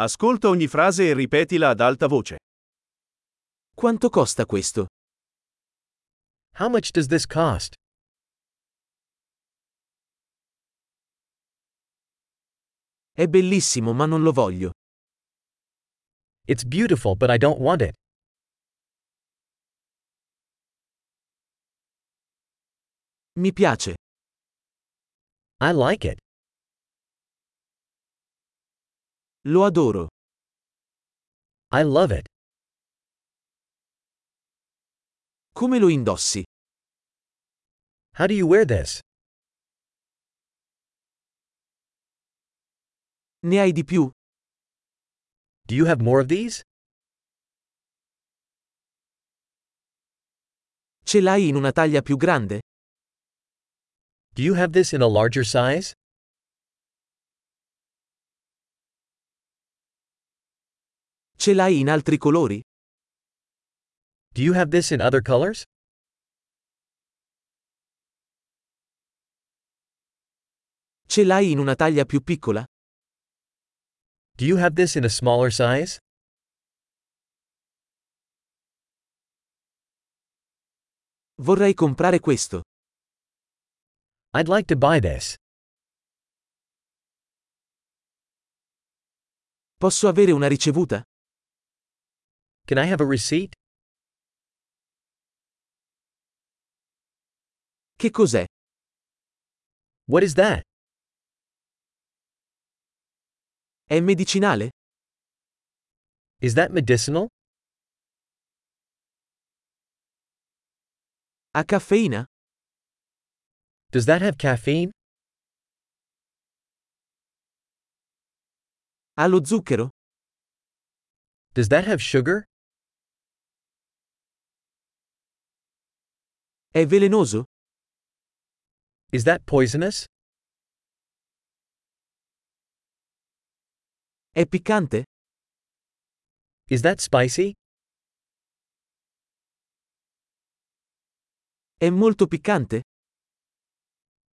Ascolta ogni frase e ripetila ad alta voce. Quanto costa questo? How much does this cost? È bellissimo ma non lo voglio. It's beautiful but I don't want it. Mi piace. I like it. Lo adoro. I love it. Come lo indossi? How do you wear this? Ne hai di più? Do you have more of these? Ce l'hai in una taglia più grande? Do you have this in a larger size? Ce l'hai in altri colori? Do you have this in other colors? Ce l'hai in una taglia più piccola? Do you have this in a smaller size? Vorrei comprare questo. I'd like to buy this. Posso avere una ricevuta? Can I have a receipt? Che cos'è? What is that? È medicinale? Is that medicinal? Ha caffeina? Does that have caffeine? Ha lo zucchero? Does that have sugar? È velenoso? Is that poisonous? È piccante? Is that spicy? È molto piccante?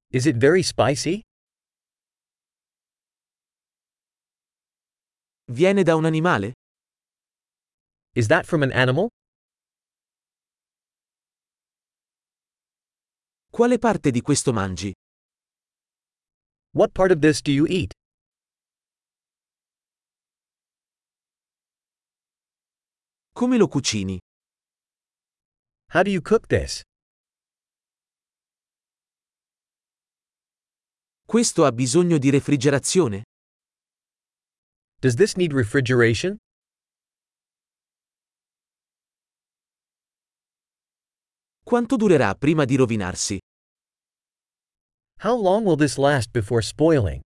Is it very spicy? Viene da un animale? Is that from an animal? Quale parte di questo mangi? What part of this do you eat? Come lo cucini? How do you cook this? Questo ha bisogno di refrigerazione? Does this need refrigeration? Quanto durerà prima di rovinarsi? How long will this last before spoiling?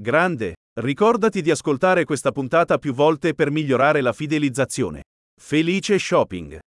Grande. Ricordati di ascoltare questa puntata più volte per migliorare la fidelizzazione. Felice shopping!